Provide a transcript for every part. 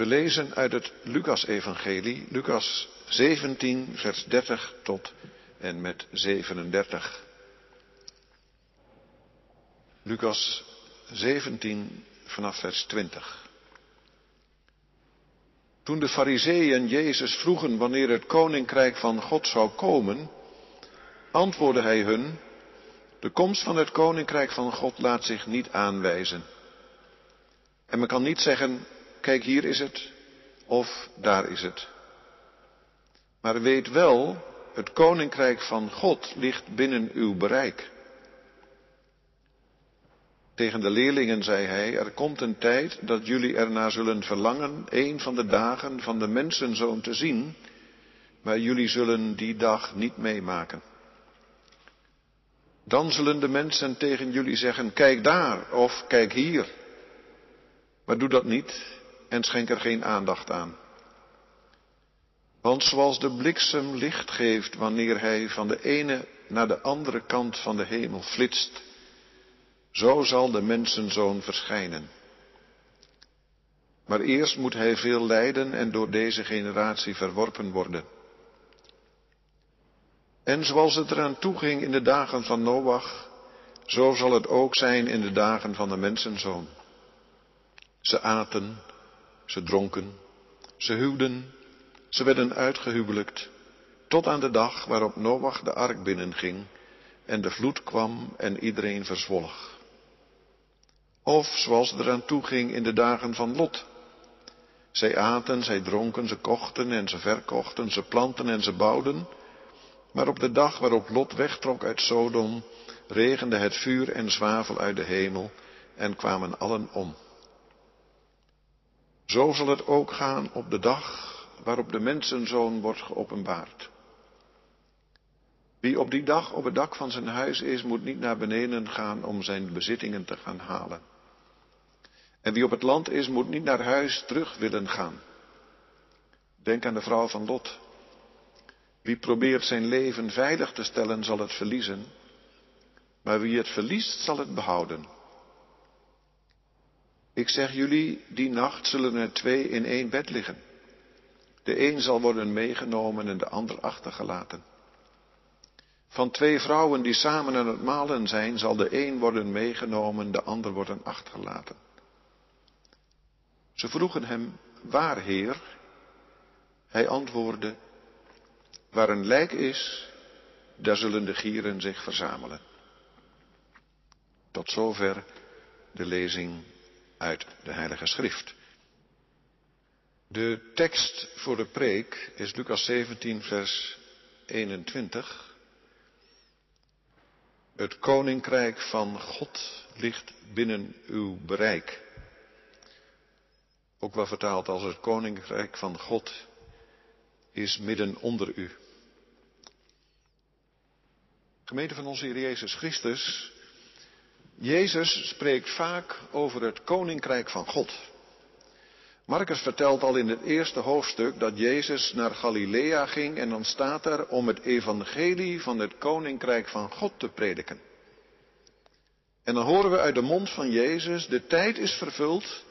We lezen uit het Lucas-evangelie, Lucas 17, vers 30 tot en met 37. Lucas 17 vanaf vers 20. Toen de fariseeën Jezus vroegen wanneer het koninkrijk van God zou komen, antwoordde hij hun, de komst van het koninkrijk van God laat zich niet aanwijzen. En men kan niet zeggen, kijk hier is het, of daar is het. Maar weet wel, het koninkrijk van God ligt binnen uw bereik. Tegen de leerlingen zei hij, er komt een tijd dat jullie ernaar zullen verlangen een van de dagen van de mensenzoon te zien, maar jullie zullen die dag niet meemaken. Dan zullen de mensen tegen jullie zeggen, kijk daar of kijk hier. Maar doe dat niet en schenk er geen aandacht aan. Want zoals de bliksem licht geeft wanneer hij van de ene naar de andere kant van de hemel flitst, zo zal de mensenzoon verschijnen. Maar eerst moet hij veel lijden en door deze generatie verworpen worden. En zoals het eraan toeging in de dagen van Noach, zo zal het ook zijn in de dagen van de mensenzoon. Ze aten, ze dronken, ze huwden, ze werden uitgehuwelijkt, tot aan de dag waarop Noach de ark binnenging en de vloed kwam en iedereen verzwolg. Of zoals het eraan toeging in de dagen van Lot. Zij aten, zij dronken, ze kochten en ze verkochten, ze planten en ze bouwden. Maar op de dag waarop Lot wegtrok uit Sodom, regende het vuur en zwavel uit de hemel en kwamen allen om. Zo zal het ook gaan op de dag waarop de mensenzoon wordt geopenbaard. Wie op die dag op het dak van zijn huis is, moet niet naar beneden gaan om zijn bezittingen te gaan halen. En wie op het land is, moet niet naar huis terug willen gaan. Denk aan de vrouw van Lot. Wie probeert zijn leven veilig te stellen, zal het verliezen. Maar wie het verliest, zal het behouden. Ik zeg jullie, die nacht zullen er twee in één bed liggen. De een zal worden meegenomen en de ander achtergelaten. Van twee vrouwen die samen aan het malen zijn, zal de een worden meegenomen, de ander worden achtergelaten. Ze vroegen hem, waar Heer? Hij antwoordde, waar een lijk is, daar zullen de gieren zich verzamelen. Tot zover de lezing uit de Heilige Schrift. De tekst voor de preek is Lucas 17, vers 21. Het koninkrijk van God ligt binnen uw bereik. Ook wel vertaald als het koninkrijk van God is midden onder u. Gemeente van onze Heer Jezus Christus. Jezus spreekt vaak over het koninkrijk van God. Marcus vertelt al in het eerste hoofdstuk dat Jezus naar Galilea ging en dan staat er om het evangelie van het koninkrijk van God te prediken. En dan horen we uit de mond van Jezus, de tijd is vervuld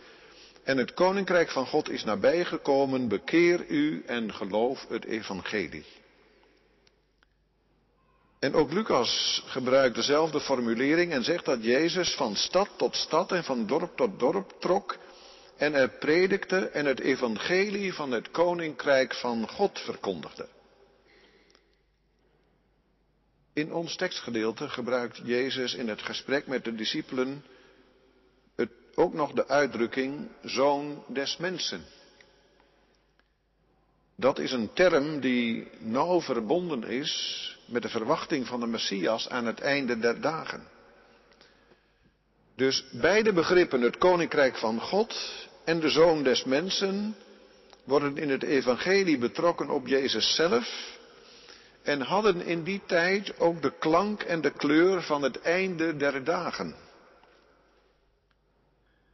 en het koninkrijk van God is nabijgekomen, bekeer u en geloof het evangelie. En ook Lucas gebruikt dezelfde formulering en zegt dat Jezus van stad tot stad en van dorp tot dorp trok en er predikte en het evangelie van het koninkrijk van God verkondigde. In ons tekstgedeelte gebruikt Jezus in het gesprek met de discipelen het, ook nog de uitdrukking zoon des mensen. Dat is een term die nauw verbonden is met de verwachting van de Messias aan het einde der dagen. Dus beide begrippen, het koninkrijk van God en de zoon des mensen, worden in het evangelie betrokken op Jezus zelf en hadden in die tijd ook de klank en de kleur van het einde der dagen.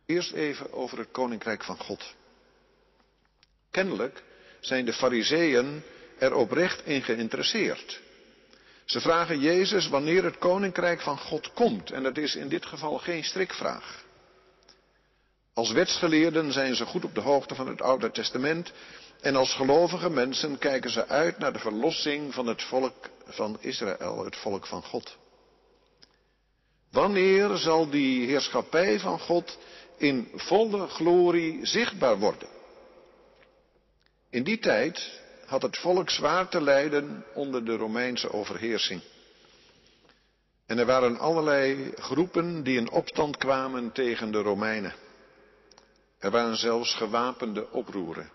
Eerst even over het koninkrijk van God. Kennelijk zijn de fariseeën er oprecht in geïnteresseerd. Ze vragen Jezus wanneer het koninkrijk van God komt. En dat is in dit geval geen strikvraag. Als wetsgeleerden zijn ze goed op de hoogte van het Oude Testament en als gelovige mensen kijken ze uit naar de verlossing van het volk van Israël, het volk van God. Wanneer zal die heerschappij van God in volle glorie zichtbaar worden? In die tijd had het volk zwaar te lijden onder de Romeinse overheersing. En er waren allerlei groepen die in opstand kwamen tegen de Romeinen. Er waren zelfs gewapende oproeren.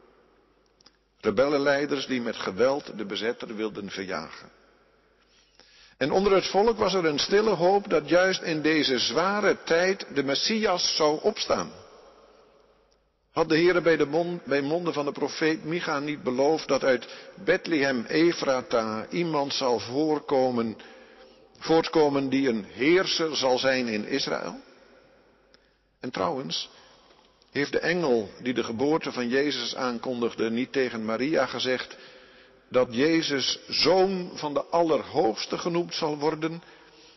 Rebellenleiders die met geweld de bezetter wilden verjagen. En onder het volk was er een stille hoop dat juist in deze zware tijd de Messias zou opstaan. Had de Heer bij, de mond, bij monden van de profeet Micha niet beloofd dat uit Bethlehem Efrata iemand zal voorkomen, voortkomen die een heerser zal zijn in Israël? En trouwens, heeft de engel die de geboorte van Jezus aankondigde niet tegen Maria gezegd dat Jezus zoon van de Allerhoogste genoemd zal worden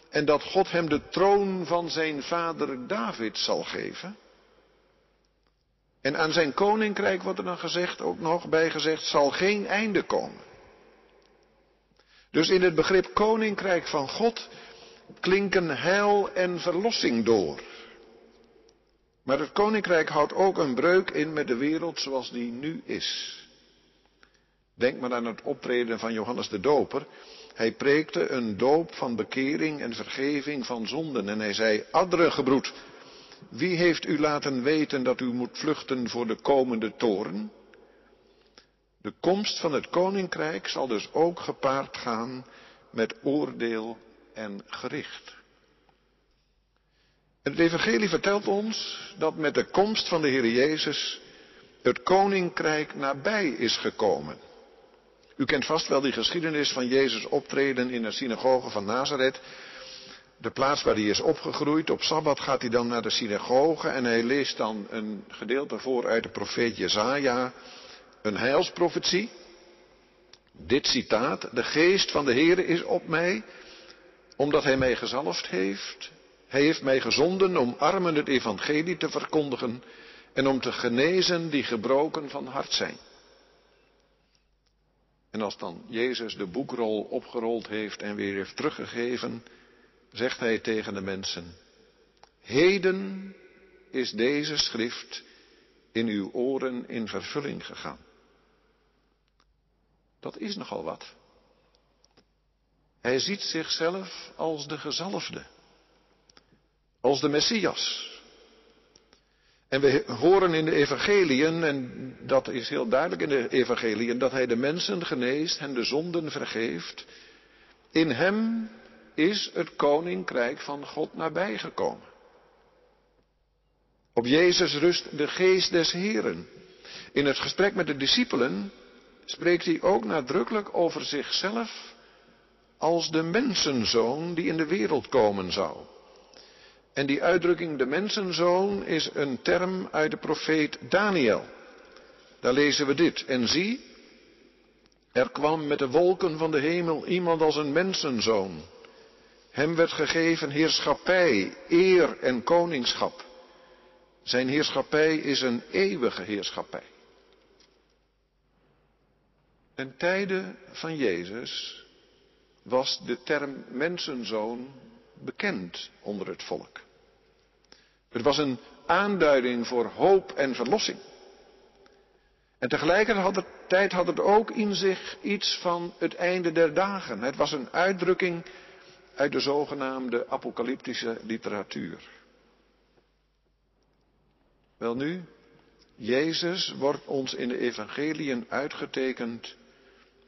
en dat God hem de troon van zijn vader David zal geven? En aan zijn koninkrijk wordt er dan gezegd, ook nog bijgezegd, zal geen einde komen. Dus in het begrip koninkrijk van God klinken heil en verlossing door. Maar het koninkrijk houdt ook een breuk in met de wereld zoals die nu is. Denk maar aan het optreden van Johannes de Doper. Hij preekte een doop van bekering en vergeving van zonden. En hij zei, Adre gebroed, wie heeft u laten weten dat u moet vluchten voor de komende toren? De komst van het koninkrijk zal dus ook gepaard gaan met oordeel en gericht. Het evangelie vertelt ons dat met de komst van de Heer Jezus het koninkrijk nabij is gekomen. U kent vast wel die geschiedenis van Jezus optreden in de synagoge van Nazareth. De plaats waar hij is opgegroeid. Op Sabbat gaat hij dan naar de synagoge en hij leest dan een gedeelte voor uit de profeet Jezaja. Een heilsprofetie. Dit citaat. De geest van de Heere is op mij, omdat hij mij gezalfd heeft hij heeft mij gezonden om armen het evangelie te verkondigen en om te genezen die gebroken van hart zijn. En als dan Jezus de boekrol opgerold heeft en weer heeft teruggegeven, zegt hij tegen de mensen, Heden is deze schrift in uw oren in vervulling gegaan. Dat is nogal wat. Hij ziet zichzelf als de gezalfde als de Messias. En we horen in de evangeliën, en dat is heel duidelijk in de evangeliën, dat hij de mensen geneest en de zonden vergeeft. In hem is het koninkrijk van God nabijgekomen. Op Jezus rust de geest des Heren. In het gesprek met de discipelen spreekt hij ook nadrukkelijk over zichzelf als de mensenzoon die in de wereld komen zou. En die uitdrukking de mensenzoon is een term uit de profeet Daniel. Daar lezen we dit. En zie, er kwam met de wolken van de hemel iemand als een mensenzoon. Hem werd gegeven heerschappij, eer en koningschap. Zijn heerschappij is een eeuwige heerschappij. Ten tijde van Jezus was de term mensenzoon bekend onder het volk. Het was een aanduiding voor hoop en verlossing. En tegelijkertijd had het ook in zich iets van het einde der dagen. Het was een uitdrukking uit de zogenaamde apocalyptische literatuur. Welnu, Jezus wordt ons in de evangeliën uitgetekend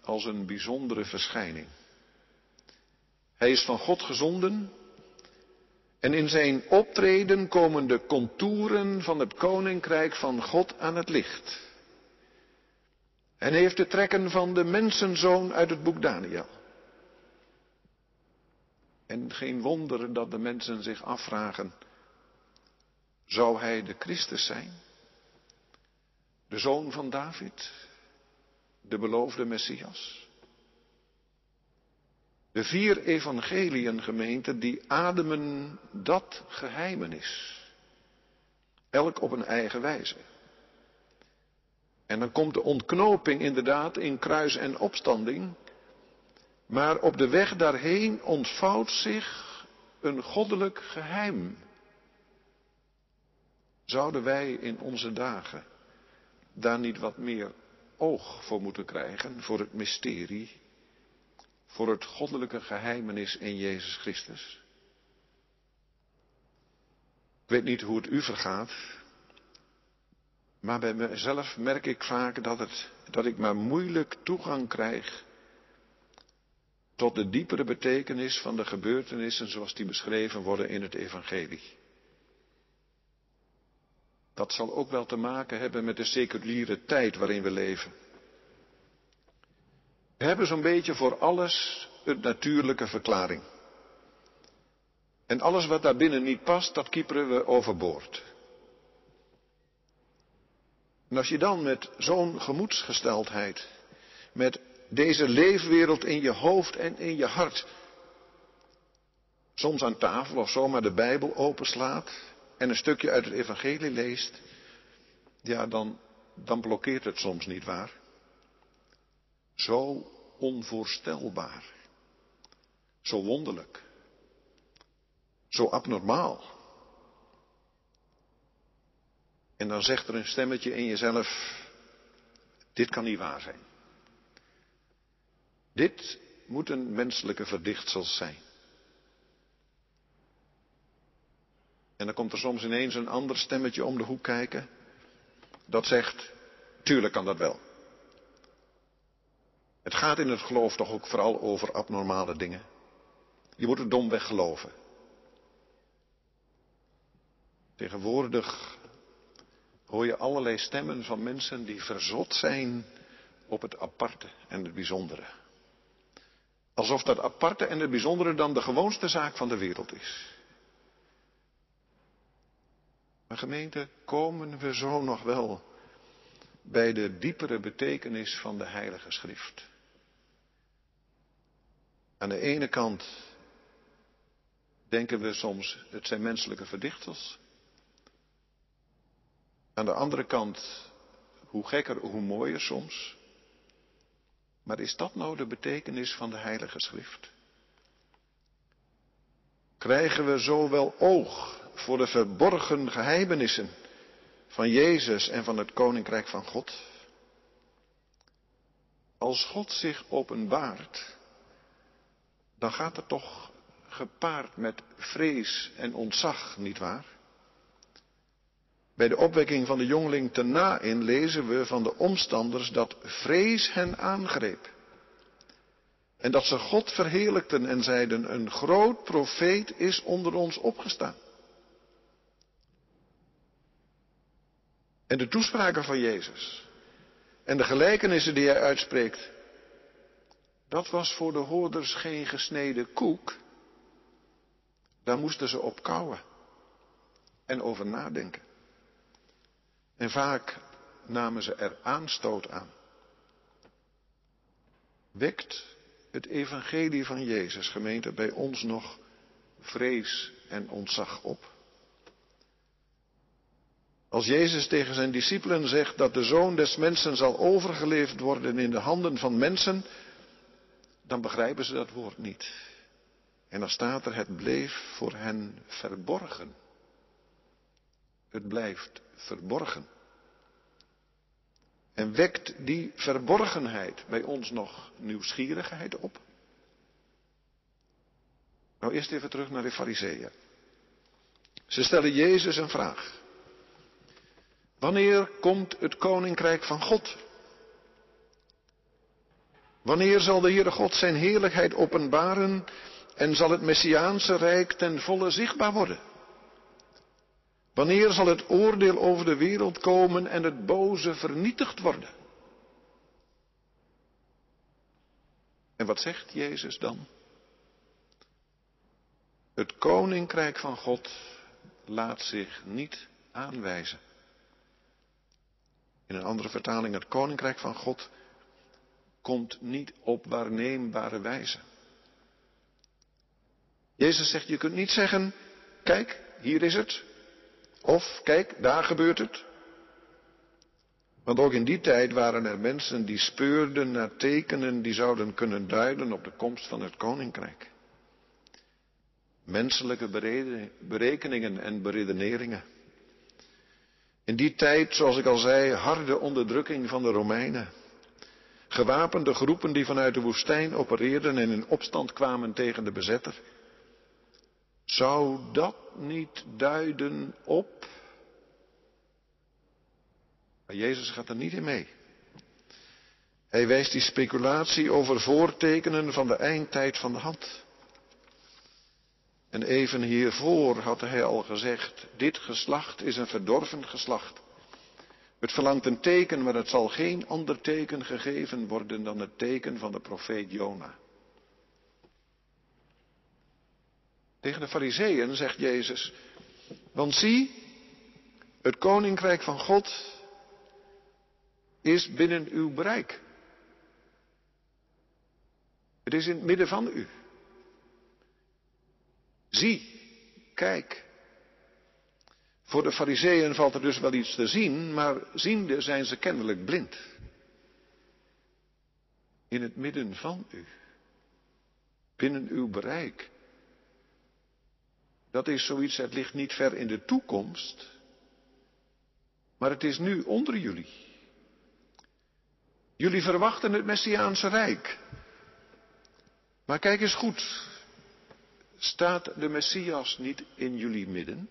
als een bijzondere verschijning. Hij is van God gezonden en in zijn optreden komen de contouren van het koninkrijk van God aan het licht. En heeft de trekken van de mensenzoon uit het boek Daniel. En geen wonder dat de mensen zich afvragen, zou hij de Christus zijn? De zoon van David? De beloofde Messias? De vier evangeliën gemeente die ademen dat geheimenis. elk op een eigen wijze. En dan komt de ontknoping inderdaad in kruis en opstanding. Maar op de weg daarheen ontvouwt zich een goddelijk geheim. Zouden wij in onze dagen daar niet wat meer oog voor moeten krijgen, voor het mysterie, voor het goddelijke geheimenis in Jezus Christus? Ik weet niet hoe het u vergaat, maar bij mezelf merk ik vaak dat, het, dat ik maar moeilijk toegang krijg tot de diepere betekenis van de gebeurtenissen zoals die beschreven worden in het Evangelie. Dat zal ook wel te maken hebben met de seculiere tijd waarin we leven. We hebben zo'n beetje voor alles een natuurlijke verklaring. En alles wat daarbinnen niet past, dat kieperen we overboord. En als je dan met zo'n gemoedsgesteldheid, deze leefwereld in je hoofd en in je hart, soms aan tafel of zomaar de Bijbel openslaat en een stukje uit het Evangelie leest, ja, dan, dan blokkeert het soms niet waar. Zo onvoorstelbaar, zo wonderlijk, zo abnormaal. En dan zegt er een stemmetje in jezelf, dit kan niet waar zijn. Dit moet een menselijke verdichtsel zijn. En dan komt er soms ineens een ander stemmetje om de hoek kijken. Dat zegt, tuurlijk kan dat wel. Het gaat in het geloof toch ook vooral over abnormale dingen. Je moet het domweg geloven. Tegenwoordig hoor je allerlei stemmen van mensen die verzot zijn op het aparte en het bijzondere. Alsof dat aparte en het bijzondere dan de gewoonste zaak van de wereld is. Maar gemeente, komen we zo nog wel bij de diepere betekenis van de Heilige Schrift? Aan de ene kant denken we soms, het zijn menselijke verdichtsels. Aan de andere kant, hoe gekker, hoe mooier soms. Maar is dat nou de betekenis van de Heilige Schrift? Krijgen we zo wel oog voor de verborgen geheimenissen van Jezus en van het Koninkrijk van God? Als God zich openbaart, dan gaat het toch gepaard met vrees en ontzag, nietwaar? Bij de opwekking van de jongeling te na-in lezen we van de omstanders dat vrees hen aangreep. En dat ze God verheerlijkten en zeiden, een groot profeet is onder ons opgestaan. En de toespraken van Jezus en de gelijkenissen die hij uitspreekt, dat was voor de hoorders geen gesneden koek. Daar moesten ze op kouwen en over nadenken. En vaak namen ze er aanstoot aan. Wekt het evangelie van Jezus, gemeente, bij ons nog vrees en ontzag op? Als Jezus tegen zijn discipelen zegt dat de zoon des mensen zal overgeleverd worden in de handen van mensen, dan begrijpen ze dat woord niet. En dan staat er, het bleef voor hen verborgen. Het blijft verborgen. En wekt die verborgenheid bij ons nog nieuwsgierigheid op? Nou, eerst even terug naar de Fariseeën. Ze stellen Jezus een vraag. Wanneer komt het koninkrijk van God? Wanneer zal de Heere God zijn heerlijkheid openbaren en zal het Messiaanse rijk ten volle zichtbaar worden? Wanneer zal het oordeel over de wereld komen en het boze vernietigd worden? En wat zegt Jezus dan? Het koninkrijk van God laat zich niet aanwijzen. In een andere vertaling, het koninkrijk van God komt niet op waarneembare wijze. Jezus zegt, je kunt niet zeggen, kijk, hier is het, Of, kijk, daar gebeurt het. Want ook in die tijd waren er mensen die speurden naar tekenen die zouden kunnen duiden op de komst van het koninkrijk. Menselijke berekeningen en beredeneringen. In die tijd, zoals ik al zei, harde onderdrukking van de Romeinen. Gewapende groepen die vanuit de woestijn opereerden en in opstand kwamen tegen de bezetter. Zou dat niet duiden op? Maar Jezus gaat er niet in mee. Hij wijst die speculatie over voortekenen van de eindtijd van de hand. En even hiervoor had hij al gezegd, dit geslacht is een verdorven geslacht. Het verlangt een teken, maar het zal geen ander teken gegeven worden dan het teken van de profeet Jona. Tegen de fariseeën zegt Jezus, want zie, het koninkrijk van God is binnen uw bereik. Het is in het midden van u. Zie, kijk. Voor de fariseeën valt er dus wel iets te zien, maar ziende zijn ze kennelijk blind. In het midden van u. Binnen uw bereik. Dat is zoiets, het ligt niet ver in de toekomst, maar het is nu onder jullie. Jullie verwachten het Messiaanse Rijk. Maar kijk eens goed, staat de Messias niet in jullie midden?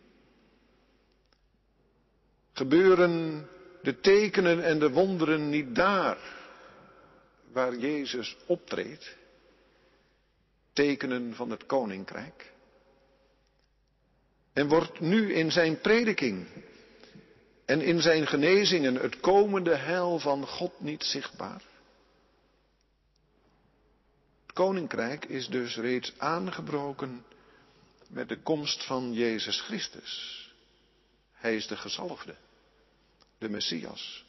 Gebeuren de tekenen en de wonderen niet daar waar Jezus optreedt? Tekenen van het koninkrijk? En wordt nu in zijn prediking en in zijn genezingen het komende heil van God niet zichtbaar? Het koninkrijk is dus reeds aangebroken met de komst van Jezus Christus. Hij is de gezalfde, de Messias.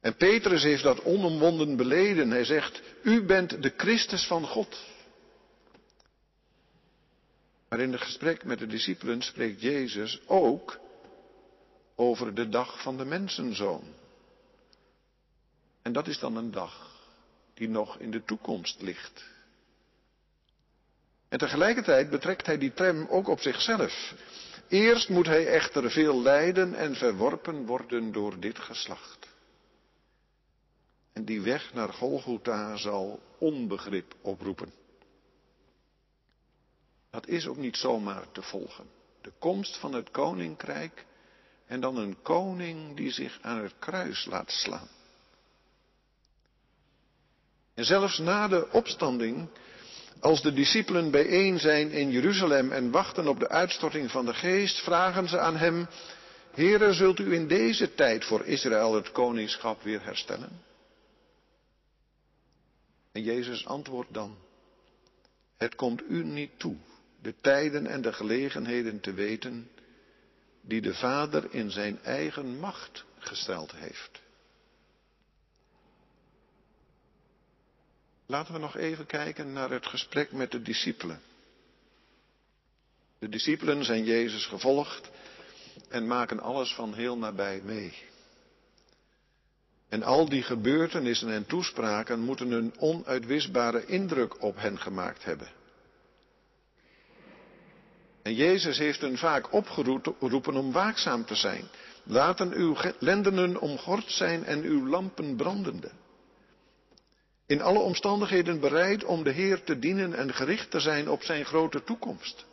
En Petrus heeft dat onomwonden beleden. Hij zegt, u bent de Christus van God. Maar in het gesprek met de discipelen spreekt Jezus ook over de dag van de mensenzoon. En dat is dan een dag die nog in de toekomst ligt. En tegelijkertijd betrekt hij die tram ook op zichzelf. Eerst moet hij echter veel lijden en verworpen worden door dit geslacht. En die weg naar Golgotha zal onbegrip oproepen. Dat is ook niet zomaar te volgen. De komst van het koninkrijk en dan een koning die zich aan het kruis laat slaan. En zelfs na de opstanding, als de discipelen bijeen zijn in Jeruzalem en wachten op de uitstorting van de geest, vragen ze aan hem, Heere, zult u in deze tijd voor Israël het koningschap weer herstellen? En Jezus antwoordt dan, het komt u niet toe de tijden en de gelegenheden te weten die de Vader in zijn eigen macht gesteld heeft. Laten we nog even kijken naar het gesprek met de discipelen. De discipelen zijn Jezus gevolgd en maken alles van heel nabij mee. En al die gebeurtenissen en toespraken moeten een onuitwisbare indruk op hen gemaakt hebben. En Jezus heeft hen vaak opgeroepen om waakzaam te zijn. Laten uw lendenen omgord zijn en uw lampen brandende. In alle omstandigheden bereid om de Heer te dienen en gericht te zijn op zijn grote toekomst.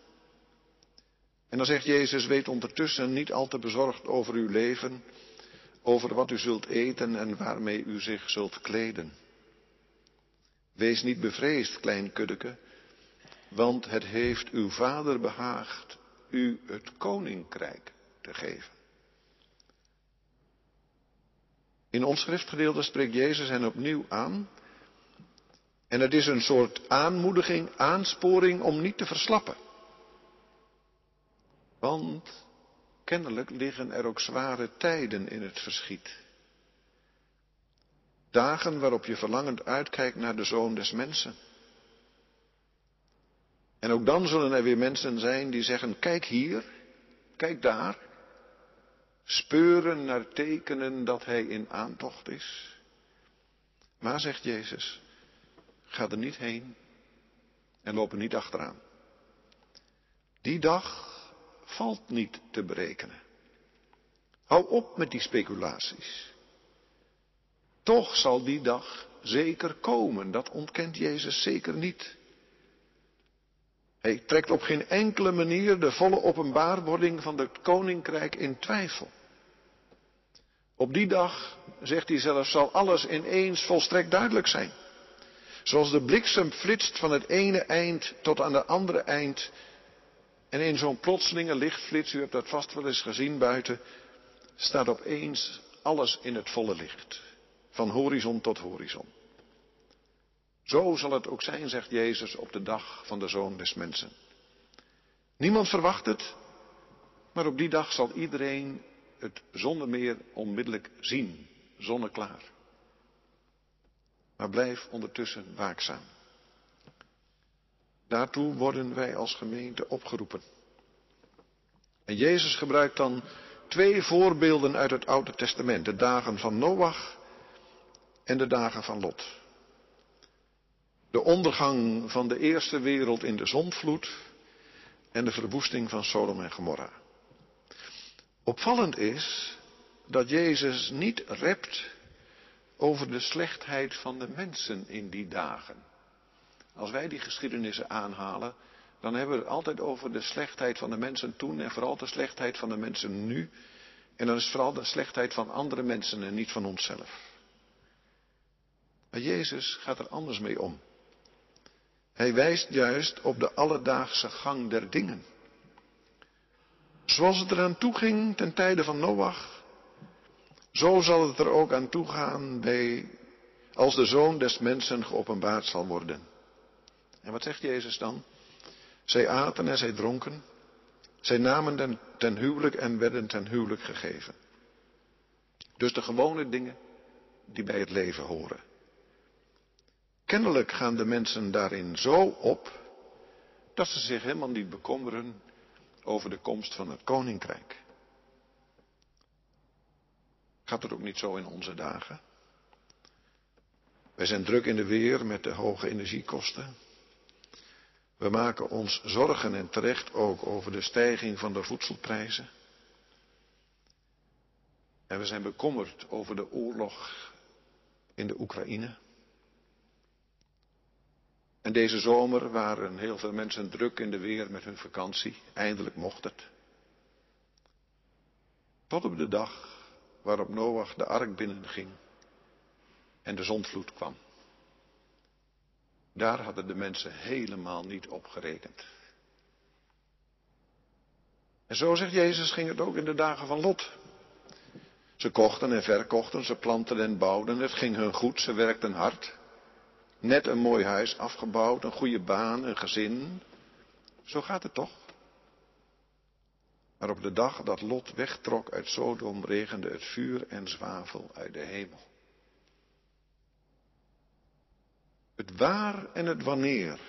En dan zegt Jezus, weet ondertussen niet al te bezorgd over uw leven, over wat u zult eten en waarmee u zich zult kleden. Wees niet bevreesd, klein kuddeke, want het heeft uw vader behaagd u het koninkrijk te geven. In ons schriftgedeelte spreekt Jezus hen opnieuw aan. En het is een soort aanmoediging, aansporing om niet te verslappen. Want kennelijk liggen er ook zware tijden in het verschiet. Dagen waarop je verlangend uitkijkt naar de zoon des mensen. En ook dan zullen er weer mensen zijn die zeggen, kijk hier, kijk daar. speuren naar tekenen dat hij in aantocht is. Maar, zegt Jezus, ga er niet heen en loop er niet achteraan. Die dag valt niet te berekenen. Hou op met die speculaties. Toch zal die dag zeker komen, dat ontkent Jezus zeker niet. Hij trekt op geen enkele manier de volle openbaarwording van het koninkrijk in twijfel. Op die dag, zegt hij zelf, zal alles ineens volstrekt duidelijk zijn. Zoals de bliksem flitst van het ene eind tot aan het andere eind. En in zo'n plotselinge lichtflits, u hebt dat vast wel eens gezien buiten, staat opeens alles in het volle licht. Van horizon tot horizon. Zo zal het ook zijn, zegt Jezus, op de dag van de Zoon des Mensen. Niemand verwacht het, maar op die dag zal iedereen het zonder meer onmiddellijk zien, zonneklaar. Maar blijf ondertussen waakzaam. Daartoe worden wij als gemeente opgeroepen. En Jezus gebruikt dan twee voorbeelden uit het Oude Testament, de dagen van Noach en de dagen van Lot. De ondergang van de eerste wereld in de zondvloed en de verwoesting van Sodom en Gomorra. Opvallend is dat Jezus niet rept over de slechtheid van de mensen in die dagen. Als wij die geschiedenissen aanhalen, dan hebben we het altijd over de slechtheid van de mensen toen en vooral de slechtheid van de mensen nu. En dan is vooral de slechtheid van andere mensen en niet van onszelf. Maar Jezus gaat er anders mee om. Hij wijst juist op de alledaagse gang der dingen. Zoals het eraan toe ging ten tijde van Noach, zo zal het er ook aan toe gaan bij, als de zoon des mensen geopenbaard zal worden. En wat zegt Jezus dan? Zij aten en zij dronken. Zij namen ten huwelijk en werden ten huwelijk gegeven. Dus de gewone dingen die bij het leven horen. Kennelijk gaan de mensen daarin zo op dat ze zich helemaal niet bekommeren over de komst van het koninkrijk. Gaat het ook niet zo in onze dagen? Wij zijn druk in de weer met de hoge energiekosten. We maken ons zorgen en terecht ook over de stijging van de voedselprijzen. En we zijn bekommerd over de oorlog in de Oekraïne. En deze zomer waren heel veel mensen druk in de weer met hun vakantie. Eindelijk mocht het. Tot op de dag waarop Noach de ark binnenging en de zondvloed kwam. Daar hadden de mensen helemaal niet op gerekend. En zo zegt Jezus ging het ook in de dagen van Lot. Ze kochten en verkochten, ze planten en bouwden, het ging hun goed, ze werkten hard. Net een mooi huis afgebouwd, een goede baan, een gezin. Zo gaat het toch? Maar op de dag dat Lot wegtrok uit Sodom regende het vuur en zwavel uit de hemel. Het waar en het wanneer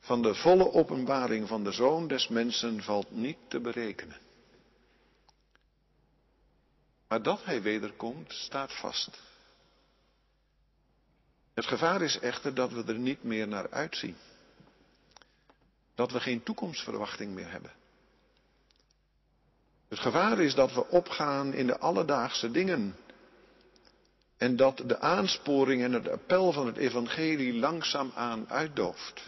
van de volle openbaring van de Zoon des Mensen valt niet te berekenen. Maar dat hij wederkomt staat vast. Het gevaar is echter dat we er niet meer naar uitzien. Dat we geen toekomstverwachting meer hebben. Het gevaar is dat we opgaan in de alledaagse dingen. En dat de aansporing en het appel van het evangelie langzaamaan uitdooft.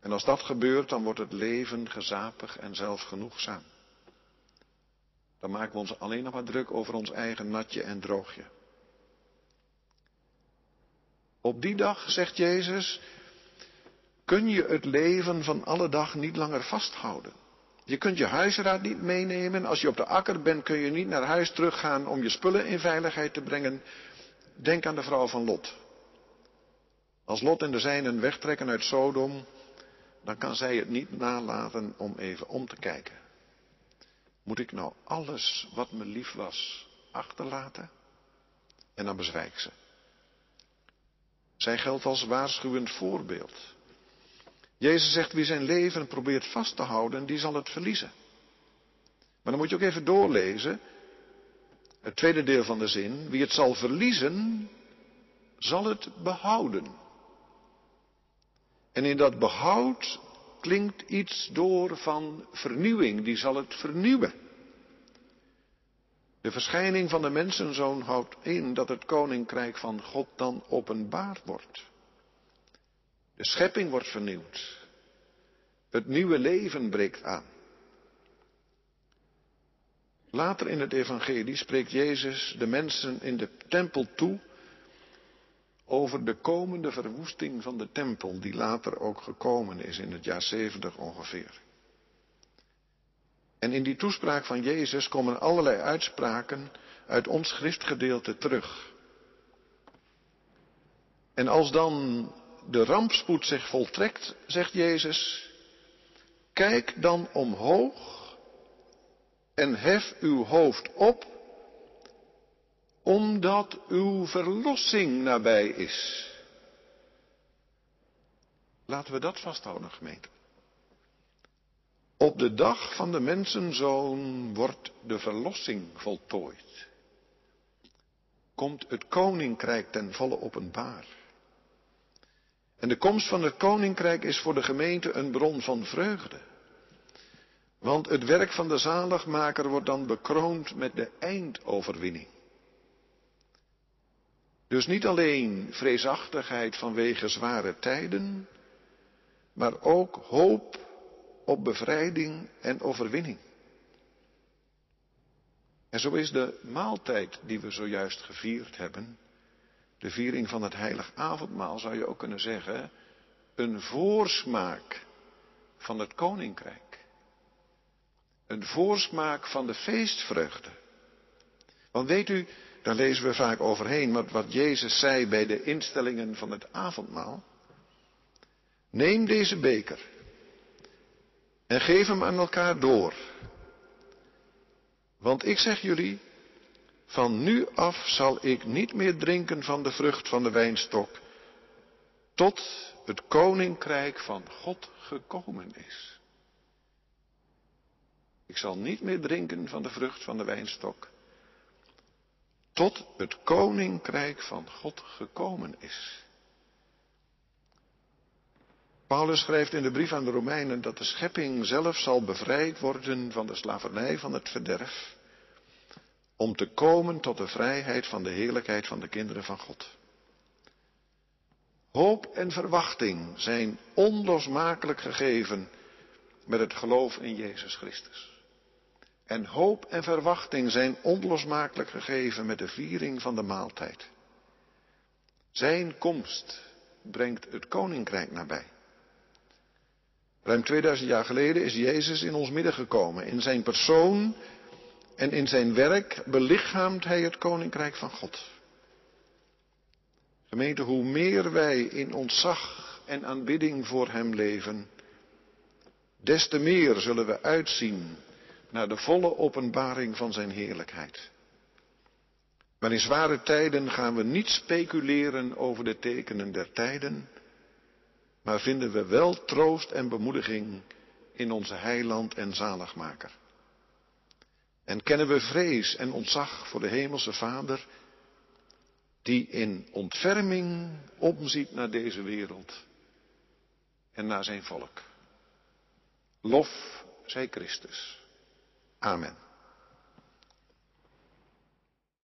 En als dat gebeurt, dan wordt het leven gezapig en zelfgenoegzaam. Dan maken we ons alleen nog maar druk over ons eigen natje en droogje. Op die dag, zegt Jezus, kun je het leven van alle dag niet langer vasthouden. Je kunt je huisraad niet meenemen. Als je op de akker bent, kun je niet naar huis teruggaan om je spullen in veiligheid te brengen. Denk aan de vrouw van Lot. Als Lot en de zijnen wegtrekken uit Sodom, dan kan zij het niet nalaten om even om te kijken. Moet ik nou alles wat me lief was achterlaten? En dan bezwijkt ze. Zij geldt als waarschuwend voorbeeld. Jezus zegt wie zijn leven probeert vast te houden, die zal het verliezen. Maar dan moet je ook even doorlezen. Het tweede deel van de zin. Wie het zal verliezen, zal het behouden. En in dat behoud klinkt iets door van vernieuwing. Die zal het vernieuwen. De verschijning van de mensenzoon houdt in dat het koninkrijk van God dan openbaard wordt. De schepping wordt vernieuwd. Het nieuwe leven breekt aan. Later in het evangelie spreekt Jezus de mensen in de tempel toe over de komende verwoesting van de tempel, die later ook gekomen is in het jaar 70 ongeveer. En in die toespraak van Jezus komen allerlei uitspraken uit ons schriftgedeelte terug. En als dan de rampspoed zich voltrekt, zegt Jezus, kijk dan omhoog en hef uw hoofd op, omdat uw verlossing nabij is. Laten we dat vasthouden, gemeente. Op de dag van de mensenzoon wordt de verlossing voltooid. Komt het koninkrijk ten volle openbaar. En de komst van het koninkrijk is voor de gemeente een bron van vreugde. Want het werk van de zaligmaker wordt dan bekroond met de eindoverwinning. Dus niet alleen vreesachtigheid vanwege zware tijden, maar ook hoop op bevrijding en overwinning. En zo is de maaltijd die we zojuist gevierd hebben, de viering van het heilig avondmaal zou je ook kunnen zeggen, een voorsmaak van het koninkrijk. Een voorsmaak van de feestvreugde. Want weet u, daar lezen we vaak overheen wat, wat Jezus zei bij de instellingen van het avondmaal. Neem deze beker en geef hem aan elkaar door. Want ik zeg jullie, van nu af zal ik niet meer drinken van de vrucht van de wijnstok, tot het koninkrijk van God gekomen is. Ik zal niet meer drinken van de vrucht van de wijnstok, tot het koninkrijk van God gekomen is. Paulus schrijft in de brief aan de Romeinen dat de schepping zelf zal bevrijd worden van de slavernij van het verderf, om te komen tot de vrijheid van de heerlijkheid van de kinderen van God. Hoop en verwachting zijn onlosmakelijk gegeven met het geloof in Jezus Christus. En hoop en verwachting zijn onlosmakelijk gegeven met de viering van de maaltijd. Zijn komst brengt het koninkrijk nabij. Ruim 2000 jaar geleden is Jezus in ons midden gekomen. In zijn persoon en in zijn werk belichaamt hij het koninkrijk van God. Gemeente, hoe meer wij in ontzag en aanbidding voor hem leven, des te meer zullen we uitzien naar de volle openbaring van zijn heerlijkheid. Maar in zware tijden gaan we niet speculeren over de tekenen der tijden, maar vinden we wel troost en bemoediging in onze heiland en zaligmaker. En kennen we vrees en ontzag voor de hemelse Vader, die in ontferming omziet naar deze wereld en naar zijn volk. Lof zij Christus. Amen.